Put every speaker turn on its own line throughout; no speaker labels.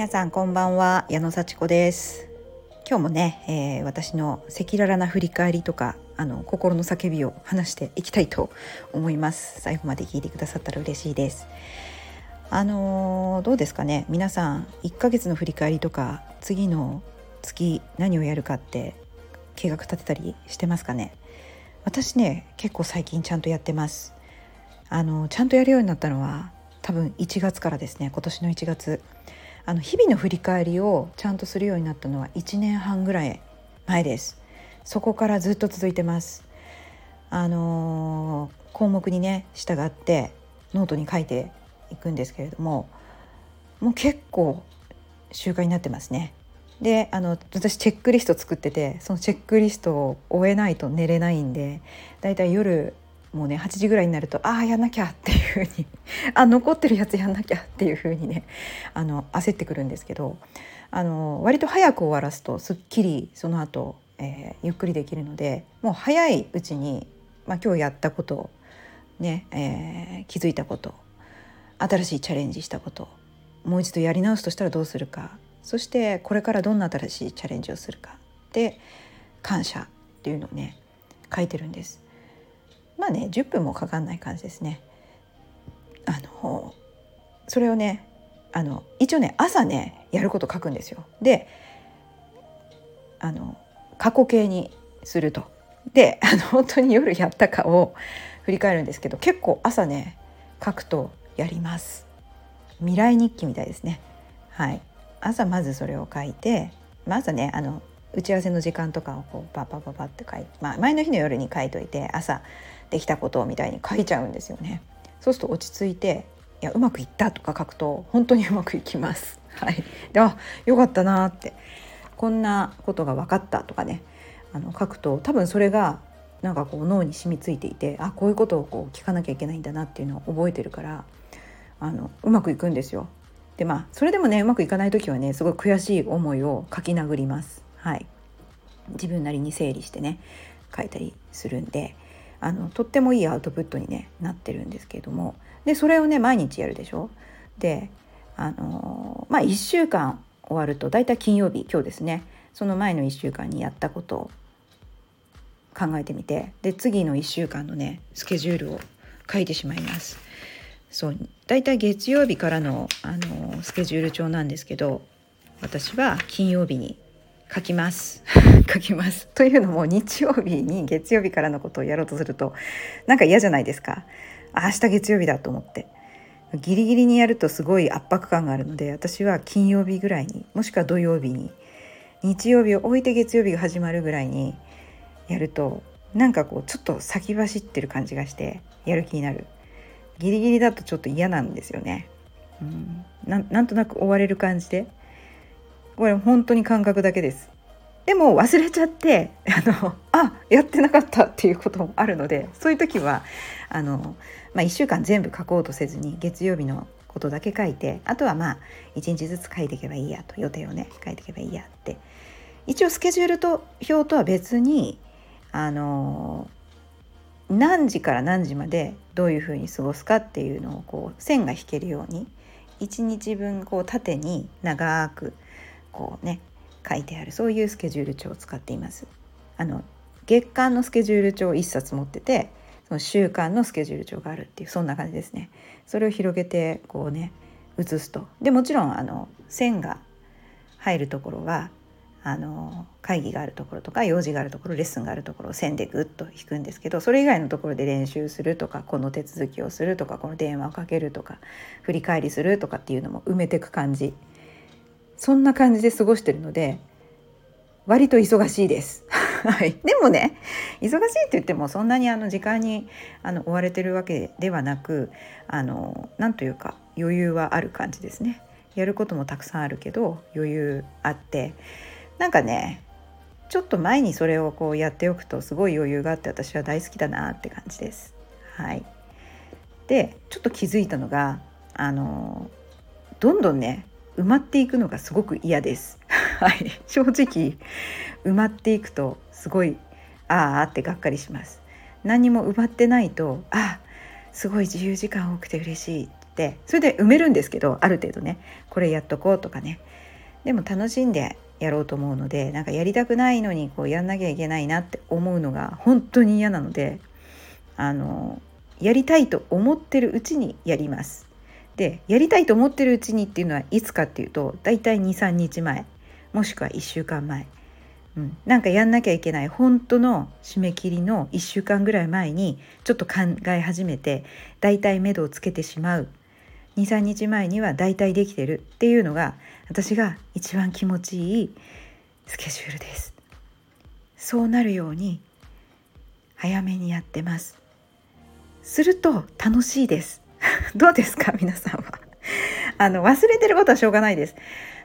皆さんこんばんは矢野幸子です。今日もね、えー、私の赤裸々な振り返りとかあの心の叫びを話していきたいと思います。最後まで聞いてくださったら嬉しいです。あのー、どうですかね。皆さん1ヶ月の振り返りとか次の月何をやるかって計画立てたりしてますかね。私ね結構最近ちゃんとやってます。あのちゃんとやるようになったのは多分1月からですね。今年の1月。あの日々の振り返りをちゃんとするようになったのは1年半ぐらい前です。そこからずっと続いてます。あのー、項目にね従ってノートに書いていくんですけれどももう結構習慣になってますね。であの私チェックリスト作っててそのチェックリストを終えないと寝れないんでだいたい夜もうね8時ぐらいになるとああやんなきゃっていうふうに あ残ってるやつやんなきゃっていうふうにねあの焦ってくるんですけどあの割と早く終わらすとすっきりその後、えー、ゆっくりできるのでもう早いうちに、まあ、今日やったことね、えー、気づいたこと新しいチャレンジしたこともう一度やり直すとしたらどうするかそしてこれからどんな新しいチャレンジをするかで感謝っていうのをね書いてるんです。まあね10分もかかんない感じですね。あのそれをねあの一応ね朝ねやること書くんですよ。であの過去形にすると。であの本当に夜やったかを振り返るんですけど結構朝ね書くとやります。未来日記みたいですね。はい。朝まずそれを書いて、まずねあの打ち合わせの時間とかをこうパパパパって書いて、まあ、前の日の夜に書いといて朝できたことみたいに書いちゃうんですよね。そうすると落ち着いていやうまくいったとか書くと本当にうまくいきます。はい、であよかったなってこんなことが分かったとかねあの書くと多分それがなんかこう脳に染みついていてあこういうことをこう聞かなきゃいけないんだなっていうのを覚えてるからあのうまくいくんですよ。でまあそれでもねうまくいかない時はねすごい悔しい思いを書き殴ります。はい、自分なりに整理してね書いたりするんであのとってもいいアウトプットに、ね、なってるんですけれどもでそれをね毎日やるでしょ？であのまあ1週間終わると大体金曜日今日ですねその前の1週間にやったことを考えてみてで次の1週間のねスケジュールを書いてしまいます。そう大体月曜日からのあのスケジュール帳なんですけど私は金曜日に書きます。書きます。というのも日曜日に月曜日からのことをやろうとするとなんか嫌じゃないですか。明日月曜日だと思って。ギリギリにやるとすごい圧迫感があるので私は金曜日ぐらいにもしくは土曜日に日曜日を置いて月曜日が始まるぐらいにやるとなんかこうちょっと先走ってる感じがしてやる気になる。ギリギリだとちょっと嫌なんですよね、うん、なんとなく追われる感じでこれ本当に感覚だけです。でも忘れちゃって あのあやってなかったっていうこともあるのでそういう時はあの、まあ、1週間全部書こうとせずに月曜日のことだけ書いてあとはまあ1日ずつ書いていけばいいやと予定をね書いていけばいいやって。一応スケジュールと表とは別にあの何時から何時までどういうふうに過ごすかっていうのをこう線が引けるように1日分こう縦に長くこうね書いてあるそういうスケジュール帳を使っています。あの月間のスケジュール帳を1冊持っててその週間のスケジュール帳があるっていうそんな感じですね。それを広げてこうね写すと。でもちろんあの線が入るところはあの会議があるところとか用事があるところレッスンがあるところを線でグッと引くんですけどそれ以外のところで練習するとかこの手続きをするとかこの電話をかけるとか振り返りするとかっていうのも埋めていく感じそんな感じで過ごしてるので割と忙しいです。はい、でもね忙しいって言ってもそんなにあの時間にあの追われてるわけではなくあのなんというか余裕はある感じですね。やることもたくさんあるけど余裕あってなんかねちょっと前にそれをこうやっておくとすごい余裕があって私は大好きだなって感じです。はい、でちょっと気づいたのがあのどんどんね埋まっていくのがすごく嫌です。はい、正直埋まっていくとすごいああってがっかりします。何も埋まってないとあすごい自由時間多くて嬉しいってそれで埋めるんですけどある程度ねこれやっとこうとかねでも楽しんでやろうと思うのでなんかやりたくないのにこうやんなきゃいけないなって思うのが本当に嫌なのであのやりたいと思ってるうちにやります。でやりたいと思ってるうちにっていうのはいつかっていうと大体23日前。もしくは1週間前、うん、なんかやんなきゃいけない。本当の締め切りの1週間ぐらい前にちょっと考え始めて大体目処をつけてしまう。23日前には大体できてる。っていうのが私が一番気持ちいいスケジュールです。そうなるように早めにやってます。すると楽しいです。どうですか 皆さんは。あの忘れてることはしょうがないです。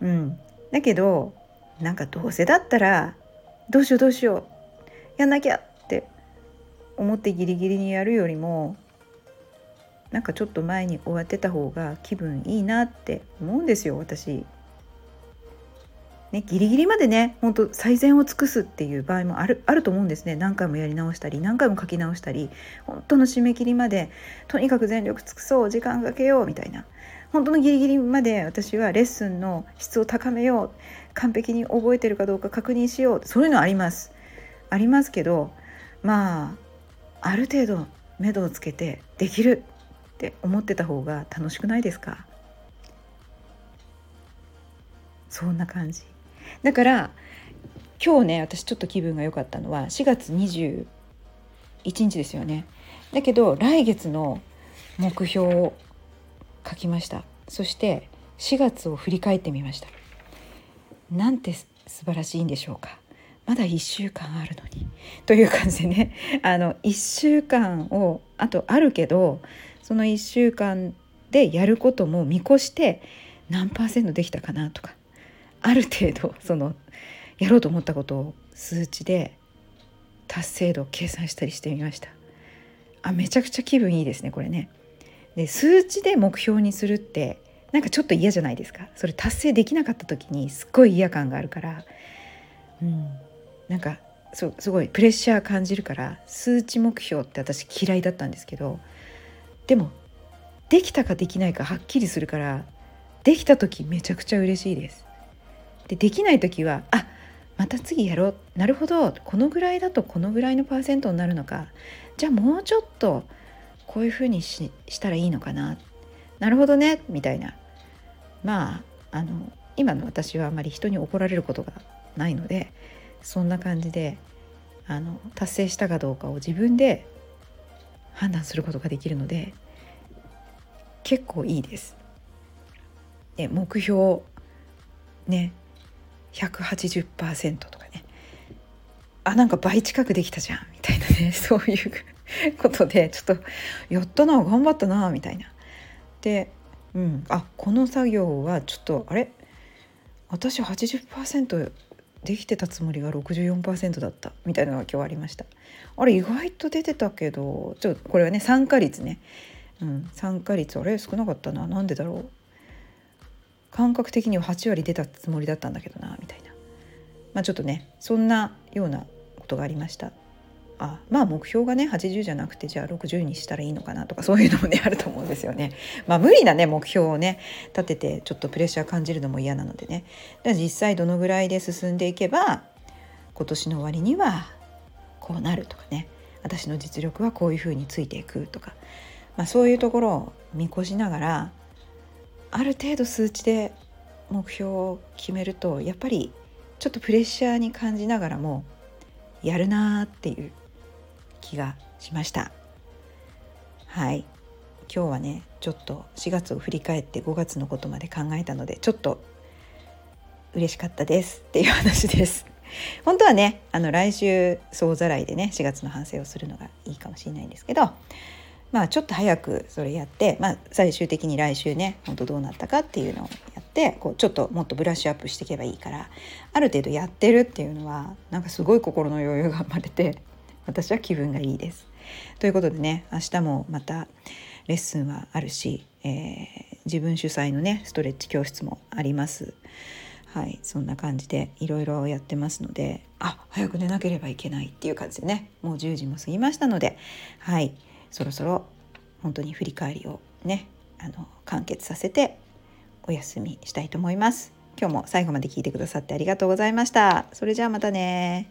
うん。だけどなんかどうせだったらどうしようどうしよう。やんなきゃって思ってギリギリにやるよりもなんかちょっと前に終わってた方が気分いいなって思うんですよ私。ね、ギリギリまでね本当最善を尽くすっていう場合もあるあると思うんですね。何回もやり直したり何回も書き直したり本当の締め切りまでとにかく全力尽くそう時間かけようみたいな。本当のギリギリまで私はレッスンの質を高めよう完璧に覚えてるかどうか確認しようそういうのあります。ありますけどまあある程度目処をつけてできるって思ってた方が楽しくないですか？そんな感じ。だから今日ね私ちょっと気分が良かったのは4月21日ですよね。だけど来月の目標を書きました。そして4月を振り返ってみました。なんて素晴らしいんでしょうか。まだ1週間あるのに。という感じでね。あの1週間をあとあるけどその1週間でやることも見越して何パーセントできたかなとか。ある程度そのやろうと思ったことを数値で達成度を計算したりしてみました。あめちゃくちゃ気分いいですねこれね。で数値で目標にするってなんかちょっと嫌じゃないですか？それ達成できなかった時にすっごい嫌感があるから。うん。なんかすごいプレッシャー感じるから数値目標って私嫌いだったんですけどでもできたかできないかはっきりするからできた時めちゃくちゃ嬉しいです。でできない時はあまた次やろう。なるほど。このぐらいだとこのぐらいのパーセントになるのか。じゃあもうちょっとこういうふうにししたらいいのかな。なるほどね。みたいな。まああの今の私はあまり人に怒られることがないのでそんな感じであの達成したかどうかを自分で判断することができるので結構いいです。で目標ね180%とかね。あなんか倍近くできたじゃんみたいなね。そういうことでちょっとやったな頑張ったなみたいな。で、うん、あこの作業はちょっとあれ？私80%できてたつもりが64%だったみたいなのが今日ありました。あれ意外と出てたけどちょこれはね参加率ね、うん、参加率あれ？少なかったな。なんでだろう？感覚的には8割出たつもりだったんだけどなみたいな。まあちょっとねそんなようなことがありました。あまあ目標がね80じゃなくてじゃあ60にしたらいいのかなとかそういうのもねあると思うんですよね。まあ無理なね目標をね立ててちょっとプレッシャー感じるのも嫌なのでね。実際どのぐらいで進んでいけば今年の終わりにはこうなるとかね。私の実力はこういうふうについていくとか、まあ、そういうところを見越しながらある程度数値で目標を決めるとやっぱりちょっとプレッシャーに感じながらもやるなーっていう気がしました。はい。今日はねちょっと4月を振り返って5月のことまで考えたのでちょっと嬉しかったですっていう話です。本当はねあの来週総ざらいでね4月の反省をするのがいいかもしれないんですけどまあちょっと早くそれやって、まあ、最終的に来週ね本当どうなったかっていうのをやってこうちょっともっとブラッシュアップしていけばいいからある程度やってるっていうのはなんかすごい心の余裕が生まれて私は気分がいいです。ということでね明日もまたレッスンはあるし、えー、自分主催のねストレッチ教室もあります。はいそんな感じでいろいろやってますのであ早く寝なければいけないっていう感じでねもう10時も過ぎましたのではいそろそろ本当に振り返りをねあの完結させてお休みしたいと思います。今日も最後まで聞いてくださってありがとうございました。それじゃあまたね